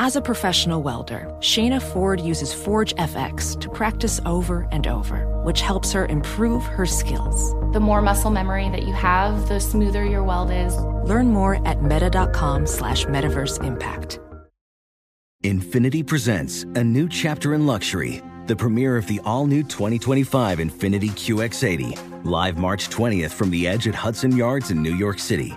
As a professional welder, Shayna Ford uses Forge FX to practice over and over, which helps her improve her skills. The more muscle memory that you have, the smoother your weld is. Learn more at meta.com slash metaverse impact. Infinity presents a new chapter in luxury, the premiere of the all-new 2025 Infiniti QX80, live March 20th from the edge at Hudson Yards in New York City,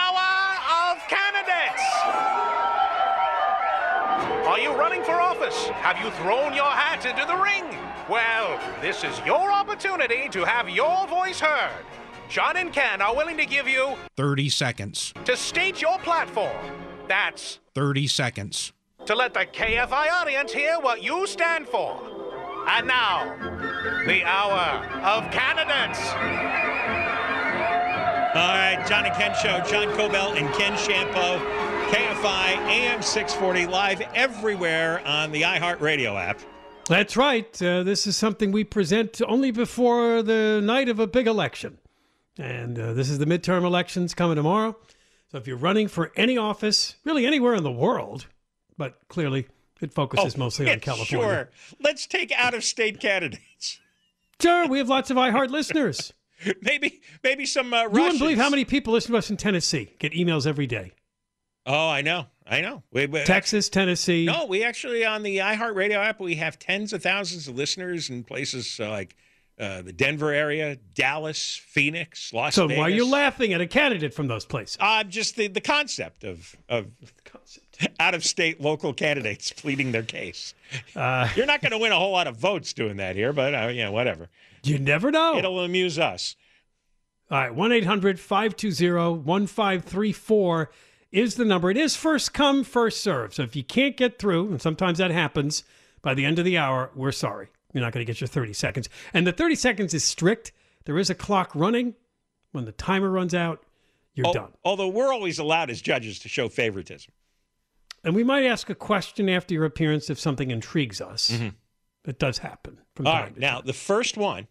Are you running for office? Have you thrown your hat into the ring? Well, this is your opportunity to have your voice heard. John and Ken are willing to give you 30 seconds. to state your platform. That's 30 seconds. to let the KFI audience hear what you stand for. And now, the Hour of Candidates. All right, John and Ken Show. John Kobylt and Ken Chiampou. KFI AM 640 live everywhere on the iHeartRadio app. That's right. Uh, this is something we present only before the night of a big election. And uh, this is the midterm elections coming tomorrow. So if you're running for any office, really anywhere in the world, but clearly it focuses mostly Oh, yeah, on California. Sure. Let's take out of state candidates. Sure, we have lots of iHeart listeners. Maybe maybe some uh, You wouldn't believe how many people listen to us in Tennessee, get emails every day. Oh, I know. I know. We, we- Texas, Tennessee. No, we actually on the iHeartRadio app we have tens of thousands of listeners in places uh, like uh, the Denver area, Dallas, Phoenix, Las so Vegas. why are you laughing at a candidate from those places? Uh, just the, the concept of of out of state local candidates pleading their case. Uh, You're not going to win a whole lot of votes doing that here, but uh, yeah, whatever. you never know. It'll amuse us. All right, 1 800 520 1534 is the number. It is first come, first serve. So if you can't get through, and sometimes that happens by the end of the hour, we're sorry. You're not going to get your 30 seconds. And the 30 seconds is strict. There is a clock running. When the timer runs out, you're Al- done. Although we're always allowed as judges to show favoritism. And we might ask a question after your appearance if something intrigues us. Mm-hmm. It does happen from All time right, now time. the first one,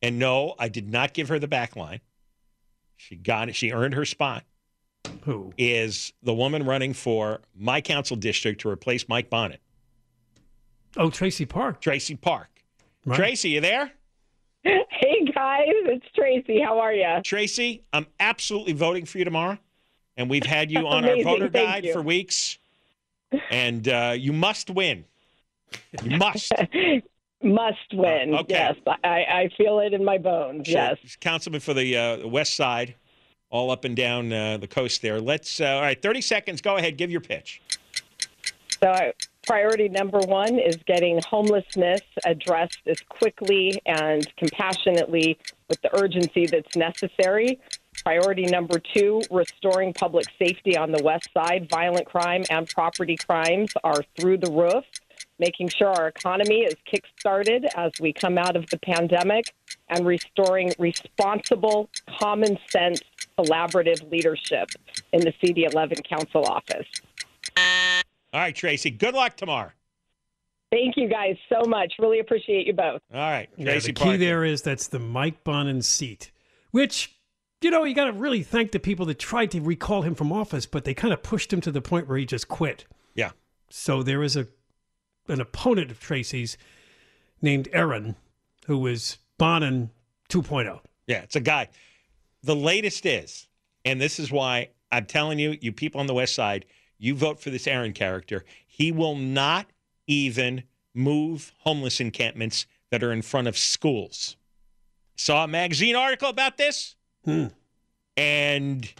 and no, I did not give her the back line. She got it. She earned her spot. Who? Is the woman running for my council district to replace Mike Bonin, Oh, Traci Park. Traci Park. Right. Traci, you there? Hey guys, it's Traci. How are you? Traci, I'm absolutely voting for you tomorrow. And we've had you on our voter thank guide you. for weeks. And uh, you must win. You must. Must win. Okay. Yes, I, I feel it in my bones. Sure. Yes. Councilman for the, uh, the West Side, all up and down uh, the coast there. Let's, uh, all right, 30 seconds. Go ahead. Give your pitch. So, I- priority number one is getting homelessness addressed as quickly and compassionately with the urgency that's necessary. Priority number two, restoring public safety on the west side. Violent crime and property crimes are through the roof. Making sure our economy is kick-started as we come out of the pandemic and restoring responsible, common sense, collaborative leadership in the CD11 council office. All right, Traci. Good luck tomorrow. Thank you guys so much. Really appreciate you both. All right, Yeah, Traci the key there is that's the Mike Bonin seat, which, you know, you got to really thank the people that tried to recall him from office, but they kind of pushed him to the point where he just quit. Yeah. So there is a an opponent of Traci's named Erin, who is Bonin 2.0. Yeah, it's a guy. The latest is, and this is why I'm telling you, you people on the West Side, you vote for this Erin character. He will not even move homeless encampments that are in front of schools. Saw a magazine article about this, Hmm. and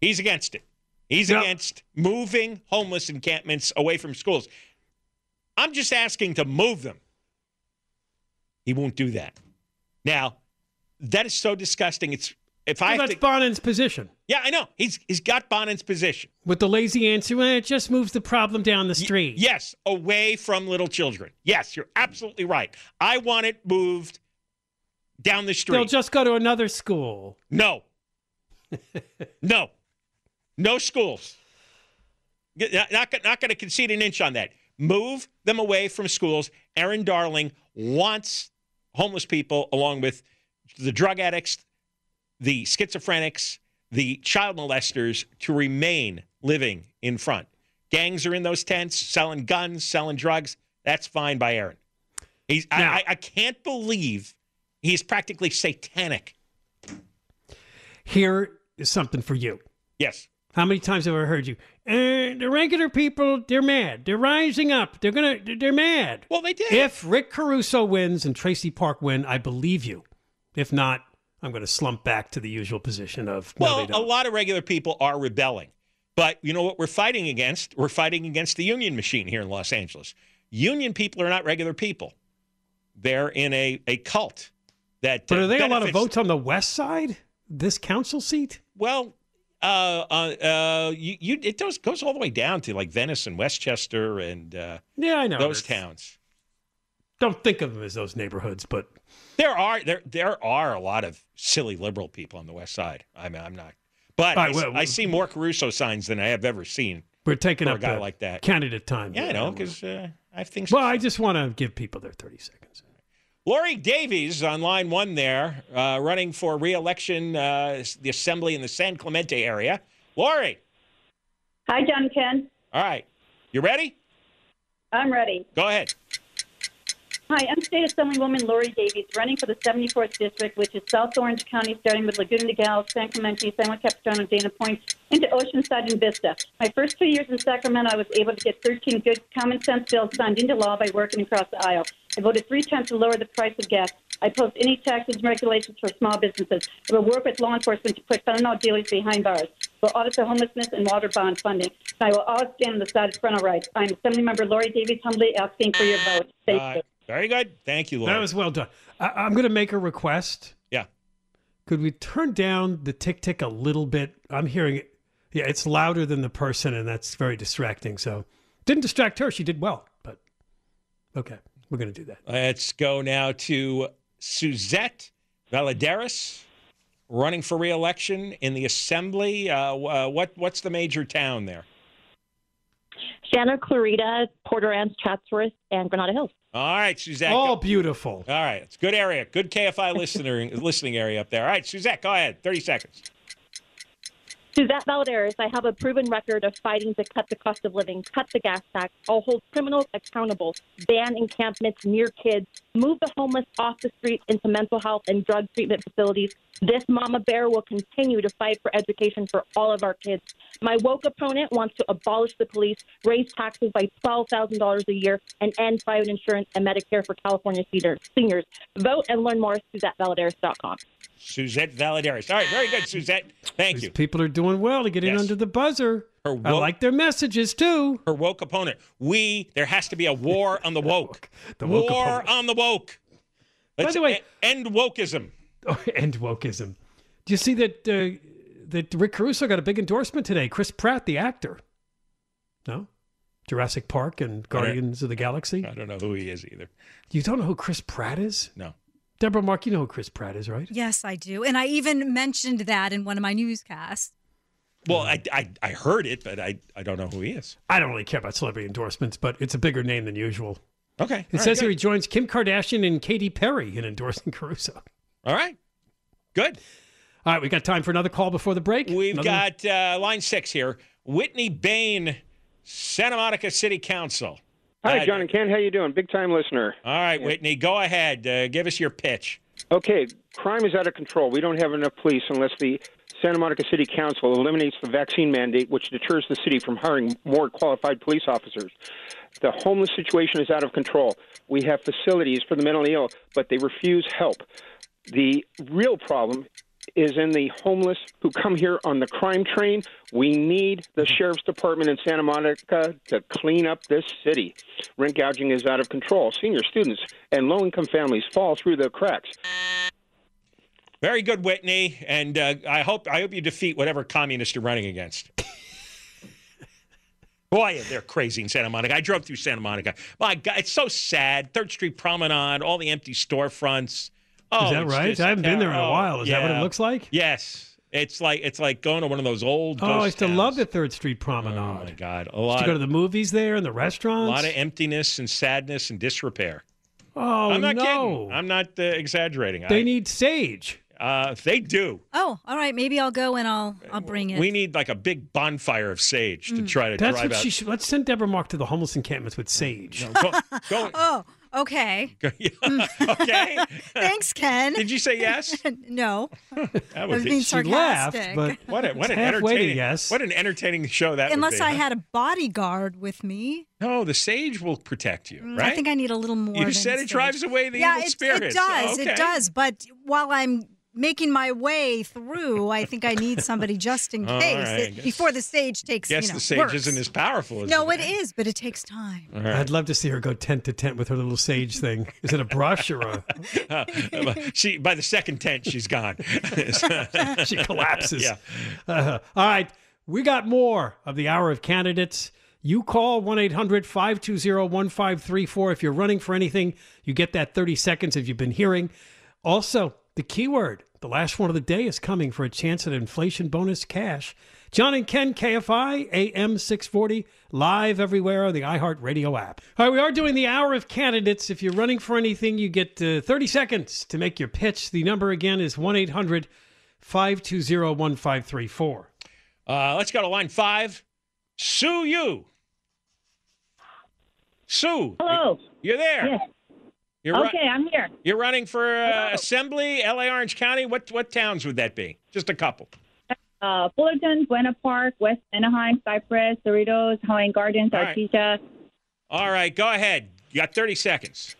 he's against it. He's Yep. against moving homeless encampments away from schools. I'm just asking to move them. He won't do that. Now, that is so disgusting. It's if I Well, have that's to, Bonin's position. yeah, I know he's he's got Bonin's position. With the lazy answer, well, it just moves the problem down the street. Yes, away from little children. Yes, you're absolutely right. I want it moved down the street. They'll just go to another school. No. no. No schools. Not, not, not going to concede an inch on that. Move them away from schools. Erin Darling wants homeless people, along with the drug addicts, the schizophrenics, the child molesters, to remain living in front. Gangs are in those tents, selling guns, selling drugs. That's fine by Erin. He's, I, Now- I, I can't believe he's practically satanic. Here is something for you. Yes. How many times have I heard you? Uh, the regular people, they're mad. They're rising up. They're gonna. They're mad. Well, they did. If Rick Caruso wins and Traci Park win, I believe you. If not, I'm going to slump back to the usual position of Well, a lot of regular people are rebelling. But you know what we're fighting against? We're fighting against the union machine here in Los Angeles. Union people are not regular people. They're in a, a cult that But uh, are they a lot of votes on the west side? This council seat? Well, uh, uh, uh, you, you, it goes, goes all the way down to like Venice and Westchester and uh, Yeah, I know. those towns. Don't think of them as those neighborhoods, but There are there there are a lot of silly liberal people on the west side. I mean, I'm not, but All I, well, I see more Caruso signs than I have ever seen. we're taking For a guy the like that. candidate time. Yeah, I know because uh, I have things. Well, I just want to give people their 30 seconds. Laurie Davies on line one there, uh, running for reelection, uh, the assembly in the San Clemente area. Laurie, Hi, John Ken. all right, you ready? I'm ready. Go ahead. Hi, I'm State Assemblywoman Laurie Davies, running for the 74th District, which is South Orange County, starting with Laguna Niguel, San Clemente, San Juan Capistrano, Dana Point, into Oceanside and Vista. My first two years in Sacramento, I was able to get 13 good common sense bills signed into law by working across the aisle. I voted three times to lower the price of gas. I post any taxes and regulations for small businesses. I will work with law enforcement to put fentanyl dealers behind bars. We'll audit the homelessness and water bond funding. I will always stand on the side of parental rights. I'm Assemblymember Laurie Davies, humbly asking for your vote. Thank Uh, you. Very good. Thank you, Laurie. That was well done. I, I'm going to make a request. yeah. Could we turn down the tick tick a little bit? I'm hearing it. Yeah, it's louder than the person, and that's very distracting. So, didn't distract her. She did well, but okay, we're going to do that. Let's go now to Suzette Valadares, running for reelection in the assembly. Uh, uh, what what's the major town there? Santa Clarita, Porter Ranch, Chatsworth, and Granada Hills. All right, Suzette. All go- beautiful. All right, it's good area, good KFI listener listening area up there. All right, Suzette, go ahead. Thirty seconds. Suzette Valadares, I have a proven record of fighting to cut the cost of living, cut the gas tax. I'll hold criminals accountable, ban encampments near kids, move the homeless off the streets into mental health and drug treatment facilities. This mama bear will continue to fight for education for all of our kids. My woke opponent wants to abolish the police, raise taxes by $12,000 a year, and end private insurance and Medicare for California seniors. Vote and learn more at SuzetteValadares.com. Suzette Valadares. All right, very good, Suzette. Thank These you. people are doing well to get in under the buzzer. Her I like their messages too. Her woke opponent. We there has to be a war on the woke. The woke war opponent. on the woke. By Let's the way- end wokeism. Oh, and wokeism. Do you see that? Uh, that Rick Caruso got a big endorsement today. Chris Pratt, the actor. No, Jurassic Park and Guardians of the Galaxy. I don't know who he is either. You don't know who Chris Pratt is? No. Deborah Mark, you know who Chris Pratt is, right? Yes, I do. And I even mentioned that in one of my newscasts. Well, I, I, I heard it, but I, I don't know who he is. I don't really care about celebrity endorsements, but it's a bigger name than usual. Okay. It all right, says here he joins Kim Kardashian and Katy Perry in endorsing Caruso. All right. Good. All right, we got time for another call before the break. We've Another- got uh, line six here. Whitney Bain, Santa Monica City Council. Hi, John and Ken. How you doing? Big time listener. All right, Whitney, go ahead. Uh, give us your pitch. Okay, crime is out of control. We don't have enough police unless the Santa Monica City Council eliminates the vaccine mandate, which deters the city from hiring more qualified police officers. The homeless situation is out of control. We have facilities for the mentally ill, but they refuse help. The real problem is in the homeless who come here on the crime train. We need the sheriff's department in Santa Monica to clean up this city. Rent gouging is out of control. Senior students and low income families fall through the cracks. Very good, Whitney, and uh, I hope I hope you defeat whatever communist you're running against. Boy, they're crazy in Santa Monica. I drove through Santa Monica. My God, it's so sad. Third Street Promenade, all the empty storefronts. Oh, Is that right? just I haven't been there in a while. Is that what it looks like? Yes, it's like it's like going to one of those old. Oh, I ghost used to towns. love the Third Street Promenade. Oh my God, a Used lot. to go to the movies there and the restaurants. a lot of emptiness and sadness and disrepair. oh I'm not no! kidding. I'm not uh, exaggerating. They I, need sage. uh, they do. Oh, all right. Maybe I'll go and I'll I'll bring it. We need like a big bonfire of sage to Mm. try to That's drive what out. she should. Let's send Deborah Mark to the homeless encampments with sage. Go- go- oh, okay. okay. Thanks, Ken. Did you say yes? no. That I would was be- being She laughed, sarcastic. but What, a, what an entertaining yes. What an entertaining show that Unless would be. I huh? had a bodyguard with me. No, the sage will protect you, Mm, right? I think I need a little more. You than said it sage. drives away the yeah, evil it, spirits. It does. Okay. It does. But while I'm making my way through, I think I need somebody just in case right, it- guess- before the sage takes. Yes, you know, the sage works. isn't as powerful as No, the it is, but it takes time. All right. I'd love to see her go tent to tent with her little sage thing. Is it a brush or a? Uh, she by the second tent she's gone. she collapses. Yeah. Uh, all right. We got more of the hour of candidates. You call 1 800 520 1534. If you're running for anything, you get that 30 seconds if you've been hearing. Also, the keyword, the last one of the day, is coming for a chance at inflation bonus cash. John and Ken, KFI, AM 640, live everywhere on the iHeartRadio app. All right, we are doing the hour of candidates. If you're running for anything, you get uh, 30 seconds to make your pitch. The number again is 1 800 520 1534. Uh, let's go to line five. Sue you. Sue. Hello. You're there. Yes. You're ru- okay, I'm here. You're running for uh, Assembly, LA Orange County. What what towns would that be? Just a couple. Uh, Fullerton, Buena Park, West Anaheim, Cypress, Cerritos, Hawaiian Gardens, All right. Artesia. All right, go ahead. You got 30 seconds.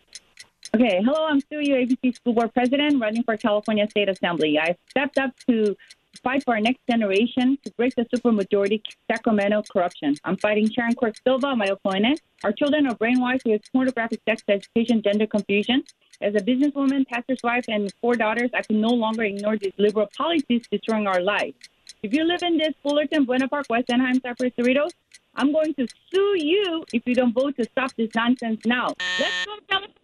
Okay, hello, I'm Soo Yoo, ABC School Board President, running for California State Assembly. I stepped up to fight for our next generation to break the supermajority Sacramento corruption. I'm fighting Sharon Quirk Silva, my opponent. Our children are brainwashed with pornographic sex education, gender confusion. As a businesswoman, pastor's wife, and four daughters, I can no longer ignore these liberal policies destroying our lives. If you live in this Fullerton, Buena Park, West Anaheim, Cypress, Cerritos, I'm going to sue you if you don't vote to stop this nonsense now. Let's go, California.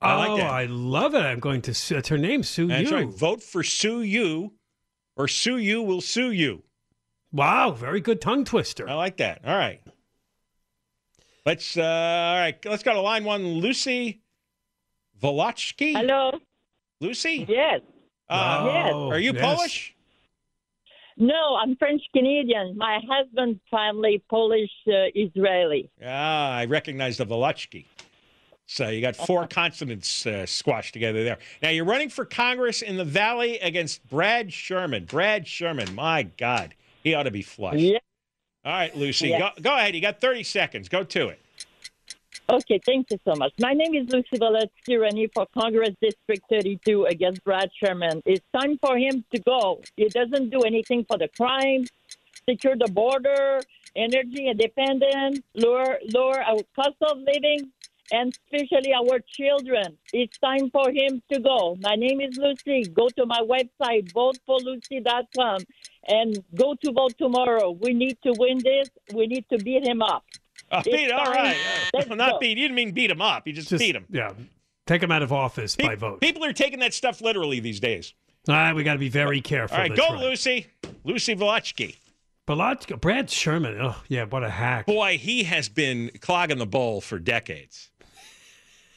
I like oh, that. I love it. I'm going to. Sue, it's her name, Sue That's You. right. Vote for Sue You, or Sue You will sue you. Wow, very good tongue twister. I like that. All right. Let's uh all right, let's go to line one. Lucy Volachki. Hello. Lucy? Yes. Uh, Yes. Are you Yes. Polish? No, I'm French Canadian. My husband's family Polish uh, Israeli. Ah, I recognize the Volachki. So you got four consonants uh, squashed together there. Now you're running for Congress in the Valley against Brad Sherman. Brad Sherman, my God, he ought to be flushed. Yeah. All right, Lucy, Yeah. go, go ahead. You got 30 seconds. Go to it. Okay, thank you so much. My name is Lucy Volotzky, running for Congress District 32 against Brad Sherman. It's time for him to go. He doesn't do anything for the crime, secure the border, energy independence, lower, lower our cost of living, and especially our children. It's time for him to go. My name is Lucy. Go to my website, voteforlucy.com, and go to vote tomorrow. We need to win this. We need to beat him up. It's beat, all time. right. Let's Well, not go. beat. You didn't mean beat him up. You just, Just- beat him. Yeah. Take him out of office by vote. People are taking that stuff literally these days. All right, we got to be very careful. All right, That's go, Lucy. Lucy Volachki. Balotchka, Brad Sherman. Oh, yeah, what a hack. Boy, he has been clogging the bowl for decades.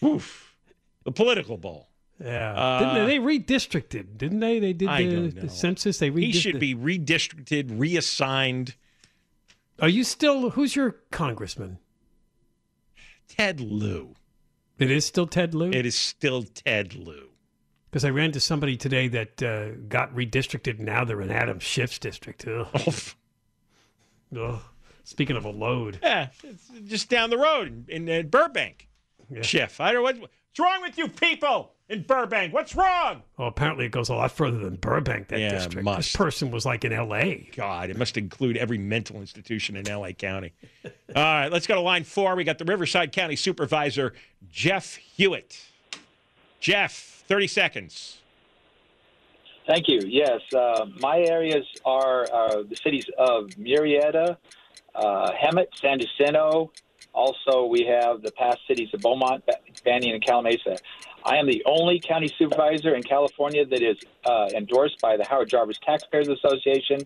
Oof. The political bowl. Yeah. Uh, didn't they, they redistricted, didn't they? They did I the, don't know. the census. They redistricted. He should be redistricted, reassigned. Are you still? Who's your congressman? Ted Lieu. It is still Ted Lieu. It is still Ted Lieu. Because I ran into somebody today that uh, got redistricted. and Now they're in Adam Schiff's district. Ugh. Ugh. Speaking of a load, Yeah, it's just down the road in, in Burbank. Schiff. I don't what, what's wrong with you people in Burbank? What's wrong? well, apparently it goes a lot further than Burbank. That Yeah, it district. This person was like in L.A. God, it must include every mental institution in LA County. All right, let's go to line four. We got the Riverside County Supervisor, Jeff Hewitt. Jeff, 30 seconds. Thank you. Yes, uh, my areas are uh, the cities of Murrieta, uh, Hemet, San Jacinto. Also, we have the past cities of Beaumont, Ba- Banning, and Calimesa. I am the only county supervisor in California that is uh, endorsed by the Howard Jarvis Taxpayers Association.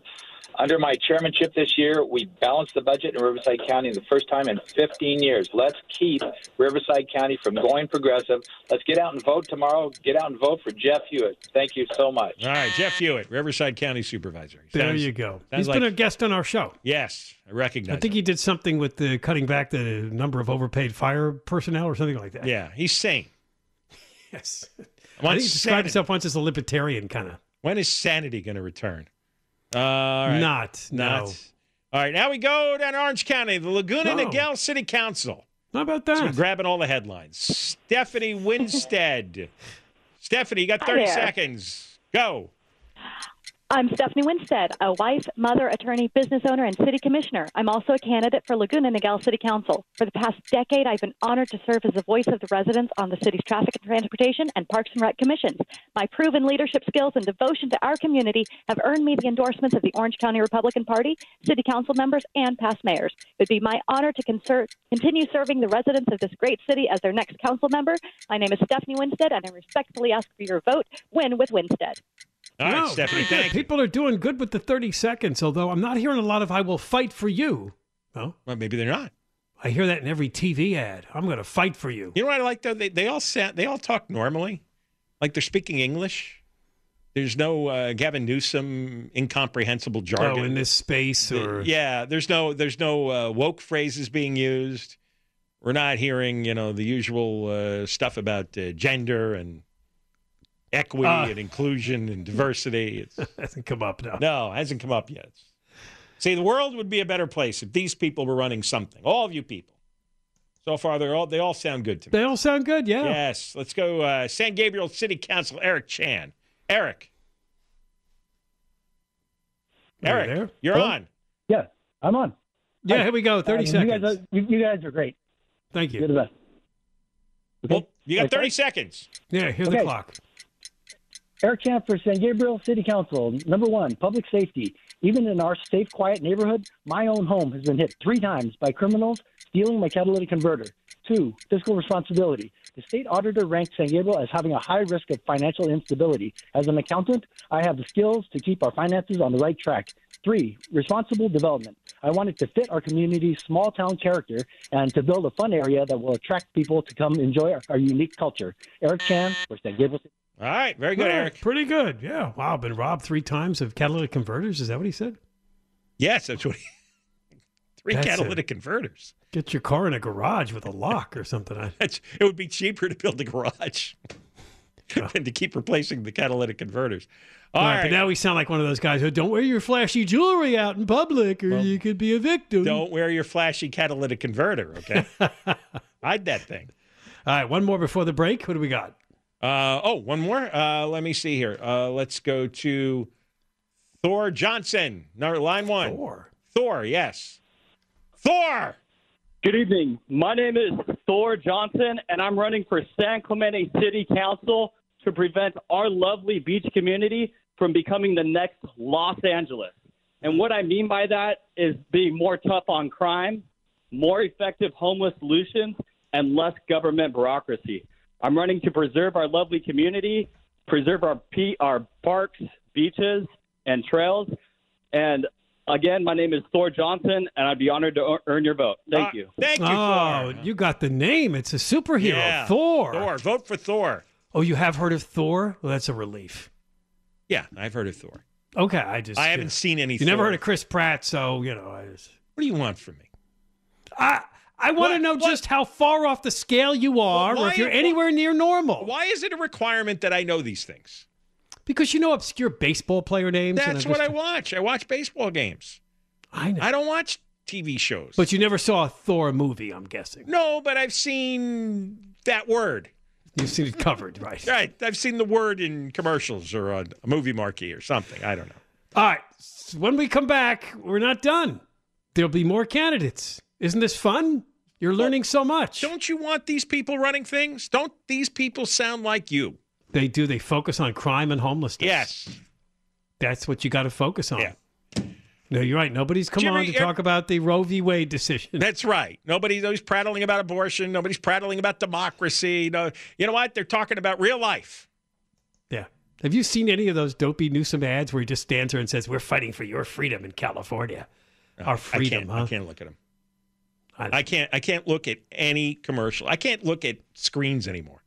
Under my chairmanship this year, we balanced the budget in Riverside County the first time in 15 years. Let's keep Riverside County from going progressive. Let's get out and vote tomorrow. Get out and vote for Jeff Hewitt. Thank you so much. All right, Jeff Hewitt, Riverside County Supervisor. There you go. sounds He's like- been a guest on our show. Yes, I recognize I think he did something with the cutting back the number of overpaid fire personnel or something like that. Yeah, he's sane. Yes. I'm I think he described sanity. himself once as a libertarian kind of. When is sanity going to return? Uh, all right. Not, no. Not. All right, now we go down to Orange County, the Laguna Oh. Niguel City Council. How about that? So that? grabbing all the headlines. Stephanie Winstead. Stephanie, you got 30 seconds. Go. I'm Stephanie Winstead, a wife, mother, attorney, business owner, and city commissioner. I'm also a candidate for Laguna Niguel City Council. For the past decade, I've been honored to serve as the voice of the residents on the city's traffic and transportation and parks and rec commissions. My proven leadership skills and devotion to our community have earned me the endorsements of the Orange County Republican Party, city council members, and past mayors. It would be my honor to conser- continue serving the residents of this great city as their next council member. My name is Stephanie Winstead, and I respectfully ask for your vote. Win with Winstead. All right, No, Stephanie, very good. you. People are doing good with the 30 seconds, although I'm not hearing a lot of I will fight for you. No? Well, maybe they're not. I hear that in every TV ad. I'm going to fight for you. You know what I like though? They they all they all talk normally, like they're speaking English. There's no uh, Gavin Newsom incomprehensible jargon. Oh, in this space or yeah, there's no there's no uh, woke phrases being used. We're not hearing you know the usual uh, stuff about uh, gender and equity Ah. and inclusion and diversity. It's, hasn't come up now. no, it hasn't come up yet. See, the world would be a better place if these people were running something. All of you people. So far, they're all they all sound good to me. They all sound good, yeah. Yes. Let's go. Uh, San Gabriel City Council, Eric Chan. Eric. Are you Eric, there? you're Hello? on. Yeah, I'm on. Yeah, here we go. 30 Uh, seconds. You guys, are, you, you guys are great. Thank you. You're the best. Well, you got Okay. 30 seconds. Yeah, here's the clock. Eric Chan for San Gabriel City Council. Number one, public safety. Even in our safe, quiet neighborhood, my own home has been hit three times by criminals stealing my catalytic converter. Two, fiscal responsibility. The state auditor ranked San Gabriel as having a high risk of financial instability. As an accountant, I have the skills to keep our finances on the right track. Three, responsible development. I wanted to fit our community's small town character and to build a fun area that will attract people to come enjoy our, our unique culture. Eric Chan for San Gabriel. All right. Very good, Eric. Pretty good. Yeah. Wow. Been robbed three times of catalytic converters. Is that what he said? Yes, that's what he. Three That's catalytic converters. Get your car in a garage with a lock or something. It would be cheaper to build a garage than to keep replacing the catalytic converters. All Right, right. But now we sound like one of those guys who don't wear your flashy jewelry out in public or you could be a victim. Don't wear your flashy catalytic converter, okay? Hide that thing. All right. One more before the break. What do we got? Uh, oh, one more. Uh, let me see here. Uh, let's go to Thor Johnson, number line one. Thor. Thor, yes. Thor. Good evening. My name is Thor Johnson, and I'm running for San Clemente City Council to prevent our lovely beach community from becoming the next Los Angeles. And what I mean by that is being more tough on crime, more effective homeless solutions, and less government bureaucracy. I'm running to preserve our lovely community, preserve our pe- our parks, beaches, and trails. And again, my name is Thor Johnson, and I'd be honored to ear- earn your vote. Thank Uh, you. Thank you, Oh, Thor. you got the name. It's a superhero. Yeah, Thor. Thor. Vote for Thor. Oh, you have heard of Thor? Well, that's a relief. Yeah, I've heard of Thor. Okay, I just I haven't uh, seen anything. You never heard of Chris Pratt, so you know. I just What do you want from me? I I want to know just how far off the scale you are, or if you're anywhere near normal. Why is it a requirement that I know these things? Because you know obscure baseball player names. That's what I watch. I watch baseball games. I know. I don't watch TV shows. But you never saw a Thor movie, I'm guessing. No, but I've seen that word. You've seen it covered, right? Right. I've seen the word in commercials or on a movie marquee or something. I don't know. All right. so when we come back, we're not done. There'll be more candidates. Isn't this fun? You're learning so much. Don't you want these people running things? Don't these people sound like you? They do. They focus on crime and homelessness. Yes. That's what you got to focus on. Yeah. No, you're right. Nobody's come Jimmy, on to talk about the Roe v. Wade decision. That's right. Nobody, nobody's prattling about abortion. Nobody's prattling about democracy. No, you know what? They're talking about real life. Yeah. Have you seen any of those dopey Newsom ads where he just stands there and says, "We're fighting for your freedom in California"? Uh, Our freedom, I can't, huh? I can't look at them. I, can't. I can't look at any commercial. I can't look at screens anymore,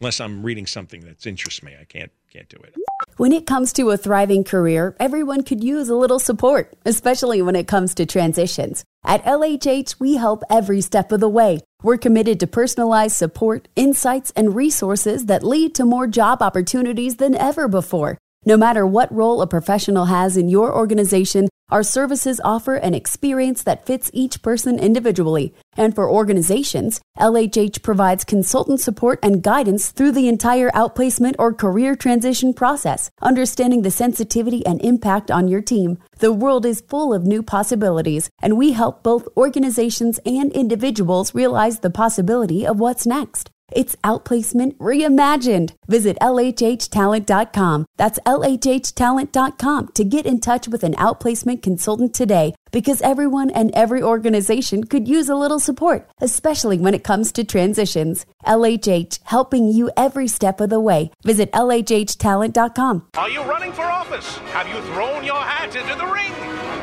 unless I'm reading something that interests me. I can't. Can't do it. When it comes to a thriving career, everyone could use a little support, especially when it comes to transitions. At LHH, we help every step of the way. We're committed to personalized support, insights, and resources that lead to more job opportunities than ever before. No matter what role a professional has in your organization, our services offer an experience that fits each person individually. And for organizations, LHH provides consultant support and guidance through the entire outplacement or career transition process, understanding the sensitivity and impact on your team. The world is full of new possibilities, and we help both organizations and individuals realize the possibility of what's next. It's outplacement reimagined. Visit LHHtalent.com. That's LHHtalent.com to get in touch with an outplacement consultant today because everyone and every organization could use a little support, especially when it comes to transitions. LHH, helping you every step of the way. Visit LHHtalent.com. Are you running for office? Have you thrown your hat into the ring?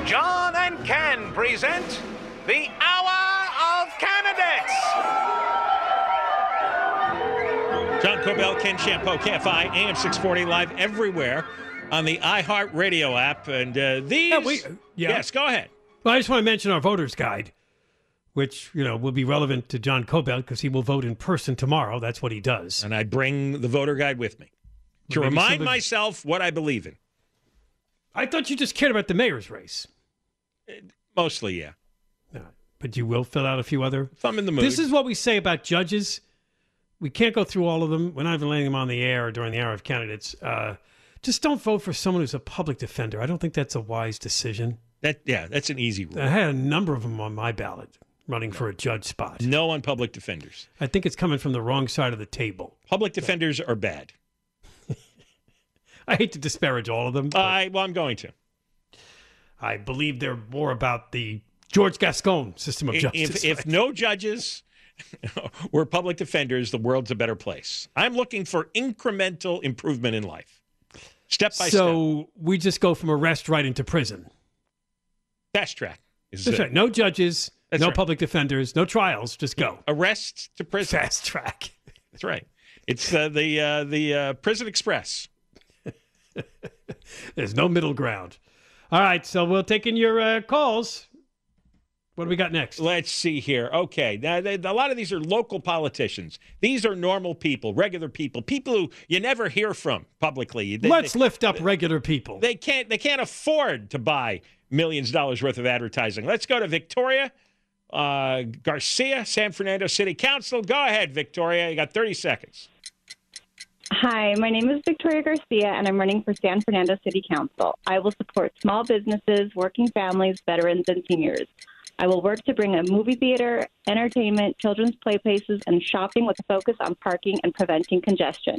John and Ken present the Hour John Kobylt, Ken Chiampou, KFI, AM 640, live everywhere on the iHeartRadio app. And uh, these. yeah. Yes, go ahead. Well, I just want to mention our voters guide, which you know will be relevant to John Kobylt because he will vote in person tomorrow. That's what he does. And I bring the voter guide with me to Maybe remind somebody- myself what I believe in. I thought you just cared about the mayor's race, Mostly, yeah. but you will fill out a few other. If I'm in the mood. This is what we say about judges. We can't go through all of them. We're not even letting them on the air during the hour of candidates. Uh, just don't vote for someone who's a public defender. I don't think that's a wise decision. That yeah, that's an easy rule. I had a number of them on my ballot running for a judge spot. No on public defenders. I think it's coming from the wrong side of the table. Public defenders are bad. I hate to disparage all of them. I well, I'm going to. I believe they're more about the George Gascon system of justice. If, if no judges were public defenders, the world's a better place. I'm looking for incremental improvement in life, step by step. so we just go from arrest right into prison. Fast track. Is That's right. No judges, That's no right. public defenders, no trials. Just go. Arrest to prison. Fast track. That's right. It's uh, the uh, the uh, Prison Express. There's no middle ground. All right, so we'll take in your uh, calls. What do we got next? Let's see here. Okay, now they, a lot of these are local politicians. These are normal people, regular people, people who you never hear from publicly. They- Let's they- lift up regular people. They can't. They can't afford to buy millions of dollars worth of advertising. Let's go to Victoria uh, Garcia, San Fernando City Council. Go ahead, Victoria. You got 30 seconds. Hi, my name is Victoria Garcia, and I'm running for San Fernando City Council. I will support small businesses, working families, veterans, and seniors. I will work to bring a movie theater, entertainment, children's play places, and shopping with a focus on parking and preventing congestion.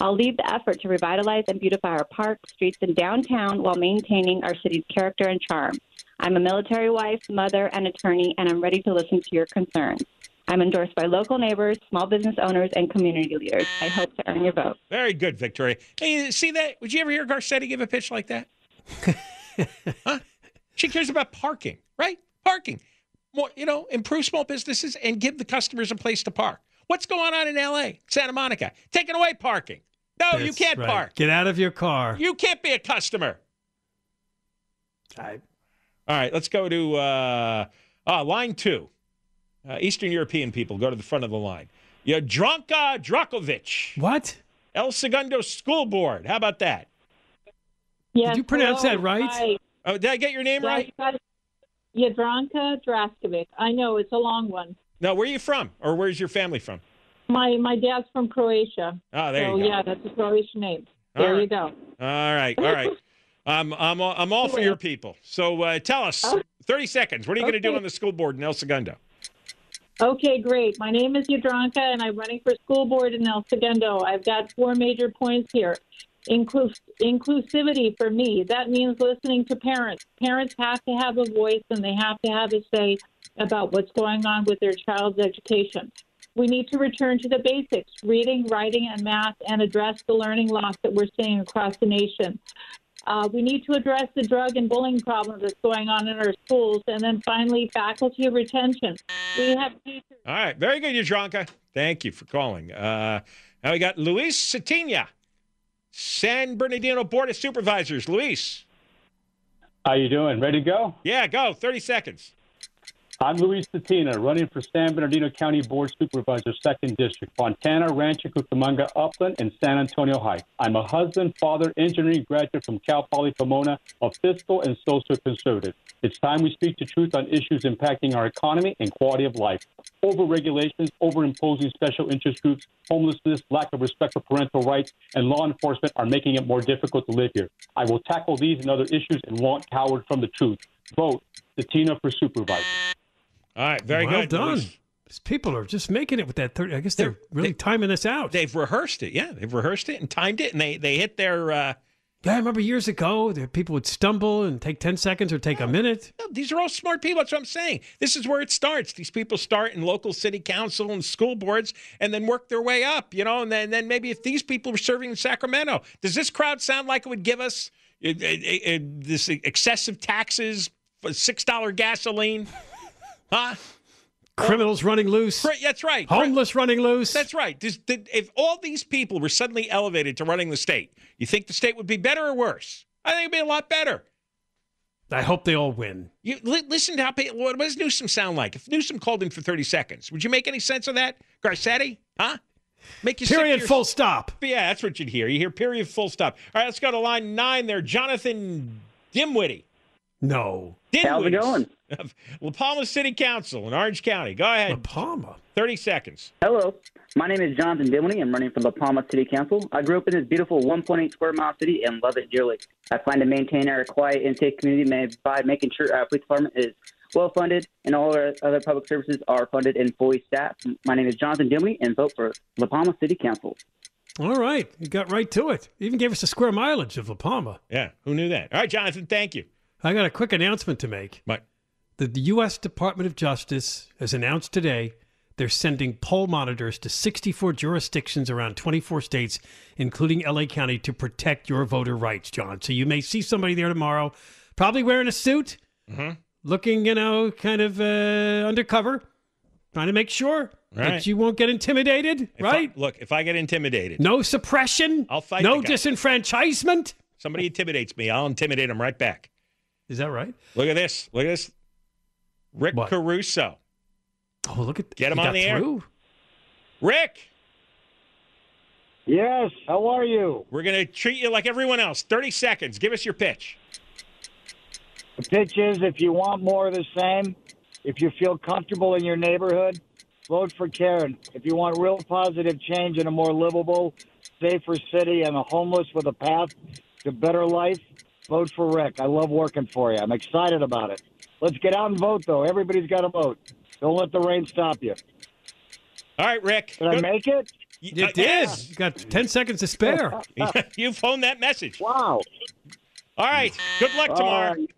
I'll lead the effort to revitalize and beautify our parks, streets, and downtown while maintaining our city's character and charm. I'm a military wife, mother, and attorney, and I'm ready to listen to your concerns. I'm endorsed by local neighbors, small business owners, and community leaders. I hope to earn your vote. Very good, Victoria. Hey, see that? Would you ever hear Garcetti give a pitch like that? huh? She cares about parking, right? Parking. More, you know, improve small businesses and give the customers a place to park. What's going on in L.A., Santa Monica? Taking away parking. No, you can't right. park. Get out of your car. You can't be a customer. I- All right, let's go to uh, uh, line two. Uh, Eastern European people go to the front of the line. Yadranka Drakovic. What? El Segundo School Board. How about that? Yes, Did you pronounce hello, that right? Hi. Oh, did I get your name Yeah, right? you got it. Yadranka Draskovic. I know it's a long one. No, where are you from? Or where's your family from? My my dad's from Croatia. Oh, there so you go. yeah, that's a Croatian name. All There you go. All right, all right. I'm I'm all, I'm all for your people. So uh, tell us, 30 seconds. What are you going to do on the school board in El Segundo? Okay, great. My name is Yadranka, and I'm running for school board in El Segundo. I've got four major points here. Inclus- inclusivity for me, that means listening to parents. Parents have to have a voice and they have to have a say about what's going on with their child's education. We need to return to the basics reading, writing, and math and address the learning loss that we're seeing across the nation. Uh, we need to address the drug and bullying problem that's going on in our schools. And then finally, faculty retention. We have. All right, very good, Yadranka. Thank you for calling. Uh, now we got Luis Cetina, San Bernardino Board of Supervisors. Luis. How you doing? Ready to go? Yeah, go. 30 seconds. I'm Luis Cetina, running for San Bernardino County Board Supervisor, Second District, Fontana, Rancho Cucamonga, Upland, and San Antonio Heights. I'm a husband, father, engineering graduate from Cal Poly Pomona, a fiscal and social conservative. It's time we speak the truth on issues impacting our economy and quality of life. Over regulations, over imposing special interest groups, homelessness, lack of respect for parental rights, and law enforcement are making it more difficult to live here. I will tackle these and other issues and won't coward from the truth. Vote Cetina for supervisor. All right, very well good. done. Luis. These people are just making it with that 30. I guess they're, really timing this out. They've rehearsed it. Yeah, they've rehearsed it and timed it, and they, they hit their. Uh, Yeah, I remember years ago, the people would stumble and take 10 seconds or take a minute. No, these are all smart people. That's what I'm saying. This is where it starts. These people start in local city council and school boards and then work their way up, you know, and then, then maybe if these people were serving in Sacramento, does this crowd sound like it would give us uh, uh, uh, this excessive taxes, for $6 gasoline? Huh? Criminals running loose. That's right. Homeless running loose. That's right. If all these people were suddenly elevated to running the state, you think the state would be better or worse? I think it'd be a lot better. I hope they all win. You li- listen to how what does Newsom sound like? If Newsom called in for thirty seconds, would you make any sense of that, Garcetti? Huh? Make you Period, your- full stop. Yeah, that's what you'd hear. You hear period, full stop. All right, let's go to line nine. There, Jonathan Dimwitty. No. How's it going? La Palma City Council in Orange County. Go ahead. La Palma. Thirty seconds. Hello, my name is Jonathan Dimley. I'm running for La Palma City Council. I grew up in this beautiful 1.8 square mile city and love it dearly. I plan to maintain our quiet and safe community by making sure our police department is well funded and all our other public services are funded and fully staffed. My name is Jonathan Dimley, and vote for La Palma City Council. All right. You got right to it. Even gave us a square mileage of La Palma. Yeah, who knew that? All right, Jonathan, thank you. I got a quick announcement to make. The, the U.S. Department of Justice has announced today they're sending poll monitors to 64 jurisdictions around 24 states, including LA County, to protect your voter rights, John. So you may see somebody there tomorrow, probably wearing a suit, Mm-hmm. looking, you know, kind of uh, undercover, trying to make sure Right. that you won't get intimidated, If I- right? look, if I get intimidated, no suppression. I'll fight. No disenfranchisement. Somebody intimidates me, I'll intimidate him right back. Is that right? Look at this. Look at this. Rick Caruso. Oh, look at Get him he on the through? air. Rick. Yes. How are you? We're going to treat you like everyone else. 30 seconds. Give us your pitch. The pitch is if you want more of the same, if you feel comfortable in your neighborhood, vote for Karen. If you want real positive change in a more livable, safer city and the homeless with a path to better life, vote for Rick. I love working for you. I'm excited about it. Let's get out and vote, though. Everybody's got to vote. Don't let the rain stop you. All right, Rick. Did I make it? You did. You got 10 seconds to spare. you phoned that message. Wow. All right. Good luck tomorrow. right.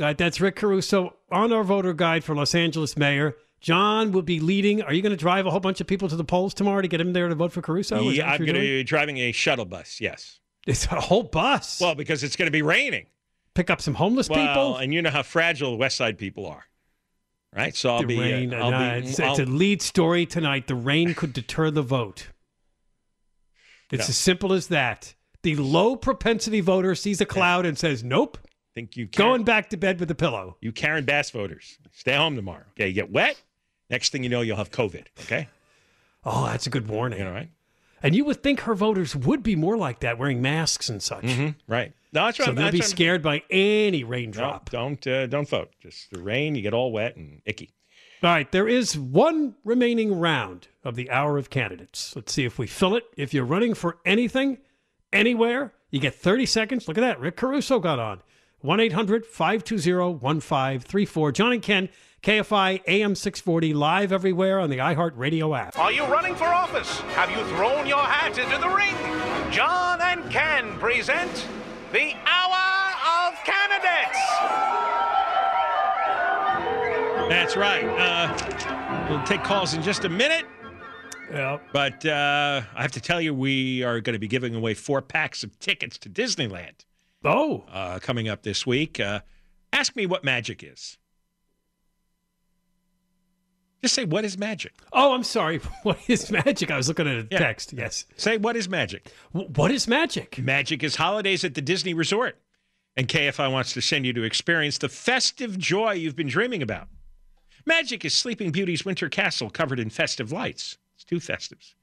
All right, that's Rick Caruso on our voter guide for Los Angeles mayor. John will be leading. Are you going to drive a whole bunch of people to the polls tomorrow to get them there to vote for Caruso? Is yeah, I'm going to be driving a shuttle bus. Yes. It's a whole bus. Well, because it's going to be raining. Pick up some homeless well, people. and you know how fragile the West Side people are, right? So I'll the be. uh. I'll uh, be. it's, I'll- it's a lead story tonight. The rain could deter the vote. It's No. as simple as that. The low propensity voter sees a cloud and says, "Nope." Think you Karen, Going back to bed with a pillow. you Karen Bass voters, stay home tomorrow. Okay, you get wet. Next thing you know, you'll have COVID. Okay, Oh, that's a good warning. you know, right? And you would think her voters would be more like that, wearing masks and such. Right. No, that's right. So they'll be scared by any No, raindrop. don't uh, don't vote. Just the rain, you get all wet and icky. All right, there is one remaining round of the hour of candidates. Let's see if we fill it. If you're running for anything, anywhere, you get 30 seconds. Look at that. Rick Caruso got on. 1 800 520 1534. John and Ken, KFI AM 640, live everywhere on the iHeartRadio app. Are you running for office? Have you thrown your hat into the ring? John and Ken present the Hour of Candidates. That's right. Uh, we'll take calls in just a minute. Yeah. But uh, I have to tell you, we are going to be giving away four packs of tickets to Disneyland. Oh. Uh, coming up this week. Uh, ask me what magic is. Just say, what is magic? Oh, I'm sorry. What is magic? I was looking at a Yeah. text. Yes. Say, what is magic? W- what is magic? Magic is holidays at the Disney Resort. And KFI wants to send you to experience the festive joy you've been dreaming about. Magic is Sleeping Beauty's winter castle covered in festive lights. It's two festives.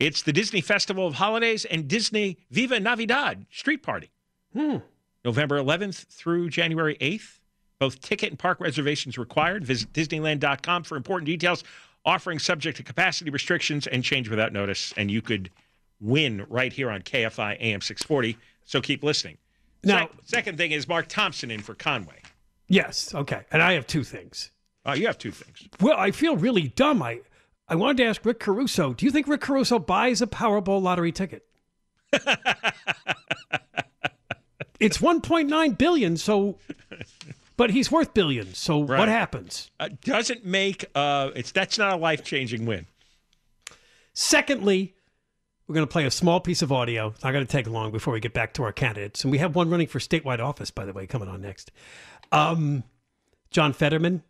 It's the Disney Festival of Holidays and Disney Viva Navidad street party. Hmm. November 11th through January 8th. Both ticket and park reservations required. Visit Disneyland.com for important details. Offering subject to capacity restrictions and change without notice. And you could win right here on KFI AM 640. So keep listening. Now- Sec- second thing is Mark Thompson in for Conway. Yes. Okay. And I have two things. Uh, you have two things. Well, I feel really dumb. I I wanted to ask Rick Caruso. Do you think Rick Caruso buys a Powerball lottery ticket? it's 1.9 billion, so but he's worth billions. So what happens? Uh, doesn't make uh, it's that's not a life changing win. Secondly, we're going to play a small piece of audio. It's not going to take long before we get back to our candidates, and we have one running for statewide office, by the way, coming on next. Um, John Fetterman.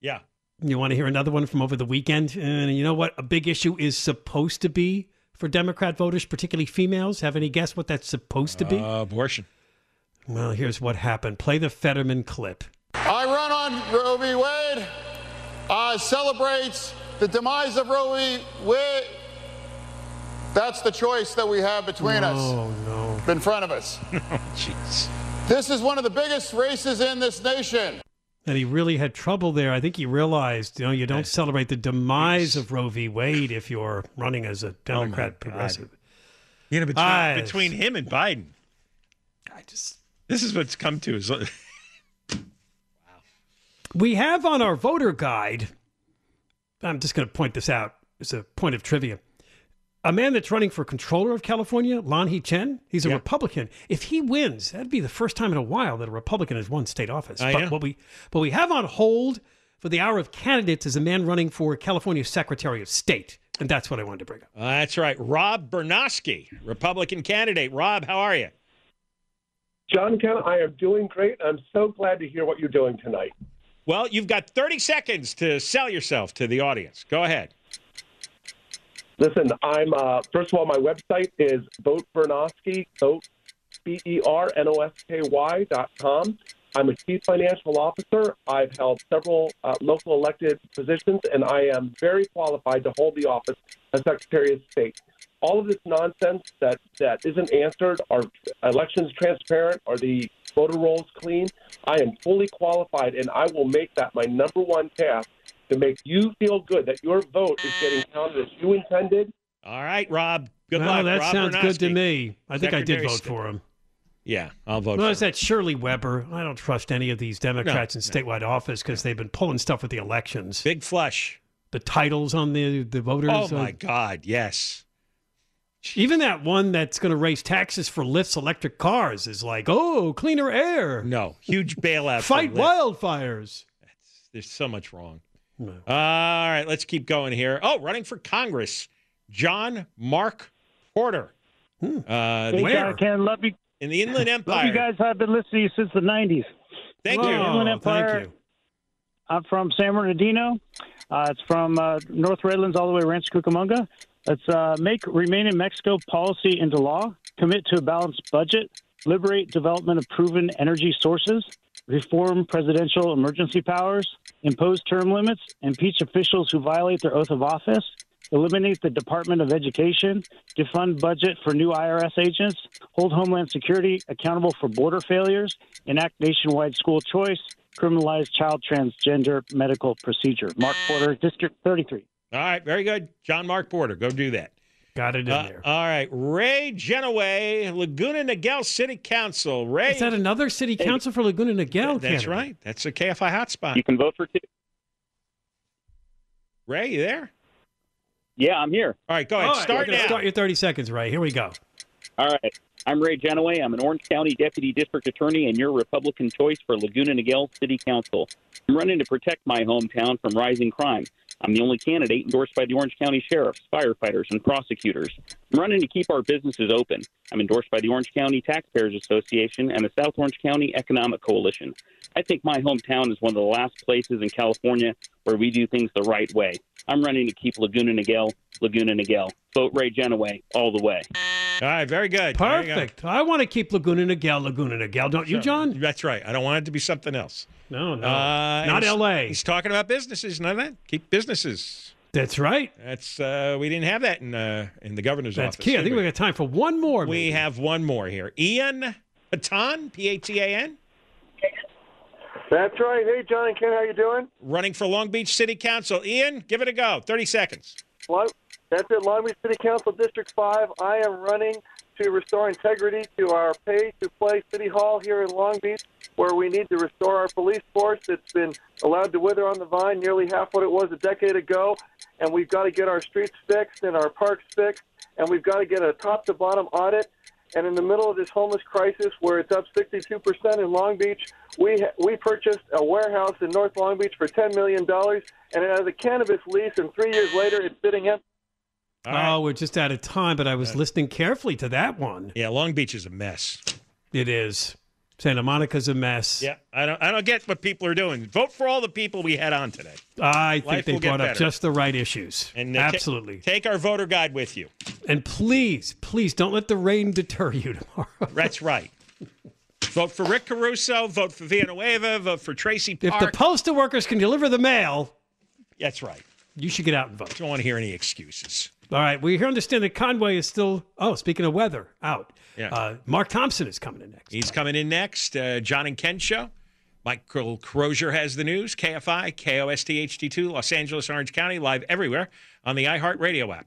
Yeah. You want to hear another one from over the weekend? And you know what? A big issue is supposed to be for Democrat voters, particularly females. Have any guess what that's supposed to be? Uh, abortion. Well, here's what happened. Play the Fetterman clip. I run on Roe v. Wade. I celebrate the demise of Roe v. Wade. That's the choice that we have between us, Oh, no. in front of us. Jeez. This is one of the biggest races in this nation. And he really had trouble there. I think he realized, you know, you don't celebrate the demise of Roe v. Wade if you're running as a oh Democrat God. progressive. You know, between, between him and Biden. I just This is what's come to. Is, We have on our voter guide, I'm just going to point this out as a point of trivia. A man that's running for controller of California, Lanhee Chen, he's a Republican. If he wins, that'd be the first time in a while that a Republican has won state office. I but know. what we but we have on hold for the hour of candidates is a man running for California Secretary of State. And that's what I wanted to bring up. Uh, that's right. Rob Bernosky, Republican candidate. Rob, how are you? John Ken, I am doing great. I'm so glad to hear what you're doing tonight. Well, you've got 30 seconds to sell yourself to the audience. Go ahead. Listen, I'm uh, first of all, my website is vote Bernosky, vote B E R N O S K Y dot com. I'm a chief financial officer. I've held several uh, local elected positions, and I am very qualified to hold the office as Secretary of State. All of this nonsense that, that isn't answered, are elections transparent, are the voter rolls clean? I am fully qualified, and I will make that my number one task to make you feel good that your vote is getting counted as you intended. All right, Rob. Good well, luck. that Rob sounds good to me. I think I did vote State. for him. Yeah, I'll vote Well, for it's that Shirley Weber. I don't trust any of these Democrats No, in statewide office because they've been pulling stuff with the elections. Big flush. The titles on the the voters. Oh, my God. Yes. Even that one that's going to raise taxes for Lyft's electric cars is like, oh, cleaner air. No, huge bailout. Fight for Lyft. wildfires. There's so much wrong. All right, let's keep going here. Oh, running for Congress, John Mark Porter. Hmm. Uh, Hey, the- Ken, love you. in the Inland Empire. Love you guys. I've been listening to you since the '90s. Thank Oh, you. Inland Empire. thank you. I'm from San Bernardino. Uh, it's from uh, North Redlands all the way to Rancho Cucamonga. Let's uh, make Remain in Mexico policy into law, commit to a balanced budget, liberate development of proven energy sources, reform presidential emergency powers, impose term limits, impeach officials who violate their oath of office, eliminate the Department of Education, defund budget for new IRS agents, hold Homeland Security accountable for border failures, enact nationwide school choice, criminalize child transgender medical procedure. Mark Porter, District 33. All right, very good. John Mark Porter, go do that. Got it in Uh, there. all right, Ray Gennawey, Laguna Niguel City Council. Ray, Is that another city council for Laguna Niguel? That's candidate? right. That's a KFI hotspot. You can vote for two. Ray, you there? Yeah, I'm here. All right, go ahead. All right, Start now. Start your 30 seconds, Ray. Here we go. All right. I'm Ray Gennawey. I'm an Orange County Deputy District Attorney and your Republican choice for Laguna Niguel City Council. I'm running to protect my hometown from rising crime. I'm the only candidate endorsed by the Orange County sheriffs, firefighters, and prosecutors. I'm running to keep our businesses open. I'm endorsed by the Orange County Taxpayers Association and the South Orange County Economic Coalition. I think my hometown is one of the last places in California where we do things the right way. I'm running to keep Laguna Niguel, Laguna Niguel. Vote Ray Gennawey all the way. All right, very good. There you go. Perfect. I want to keep Laguna Niguel, Laguna Niguel. Don't you, John? That's right. I don't want it to be something else. No, no. Uh, Not he's- LA. He's talking about businesses. None of that. Keep businesses. That's right. That's uh, we didn't have that in uh, in the governor's That's office. That's key. I think we got time for one more. We have one more here. Ian Patan, P A T A N, That's right. Hey, John and Ken, how you doing? running for Long Beach City Council. Ian, give it a go. Thirty seconds. Long, that's it. Long Beach City Council District Five. I am running to restore integrity to our pay-to-play City Hall here in Long Beach, where we need to restore our police force that's been allowed to wither on the vine, nearly half what it was a decade ago. And we've got to get our streets fixed and our parks fixed, and we've got to get a top-to-bottom audit. And in the middle of this homeless crisis, where it's up 62% in Long Beach, we ha- we purchased a warehouse in North Long Beach for $10 million, and it has a cannabis lease. And three years later, it's sitting empty. Oh, we're just out of time, but I was listening carefully to that one. Yeah, Long Beach is a mess. It is. Santa Monica's a mess. Yeah, I don't I don't get what people are doing. Vote for all the people we had on today. I think they brought up just the right issues. And uh, Absolutely. take our voter guide with you. And please, please don't let the rain deter you tomorrow. That's right. vote for Rick Caruso. Vote for Villanueva. Vote for Traci If the postal workers can deliver the mail, That's right. you should get out and vote. Don't want to hear any excuses. All right, we understand that Conway is still. Oh, speaking of weather, out. Yeah. Uh, Mark Thompson is coming in next. He's coming in next. Uh, John and Ken show. Michael Crozier has the news. KFI, KOST HD2, Los Angeles, Orange County, live everywhere on the iHeartRadio app.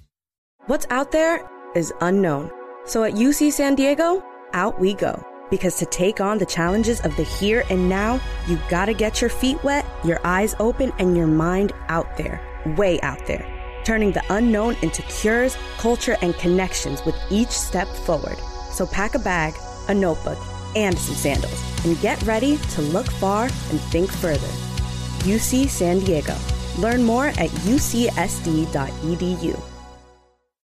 What's out there is unknown. So at UC San Diego, out we go. Because to take on the challenges of the here and now, you gotta get your feet wet, your eyes open, and your mind out there. Way out there. Turning the unknown into cures, culture, and connections with each step forward. So pack a bag, a notebook, and some sandals, and get ready to look far and think further. UC San Diego. Learn more at ucsd.edu.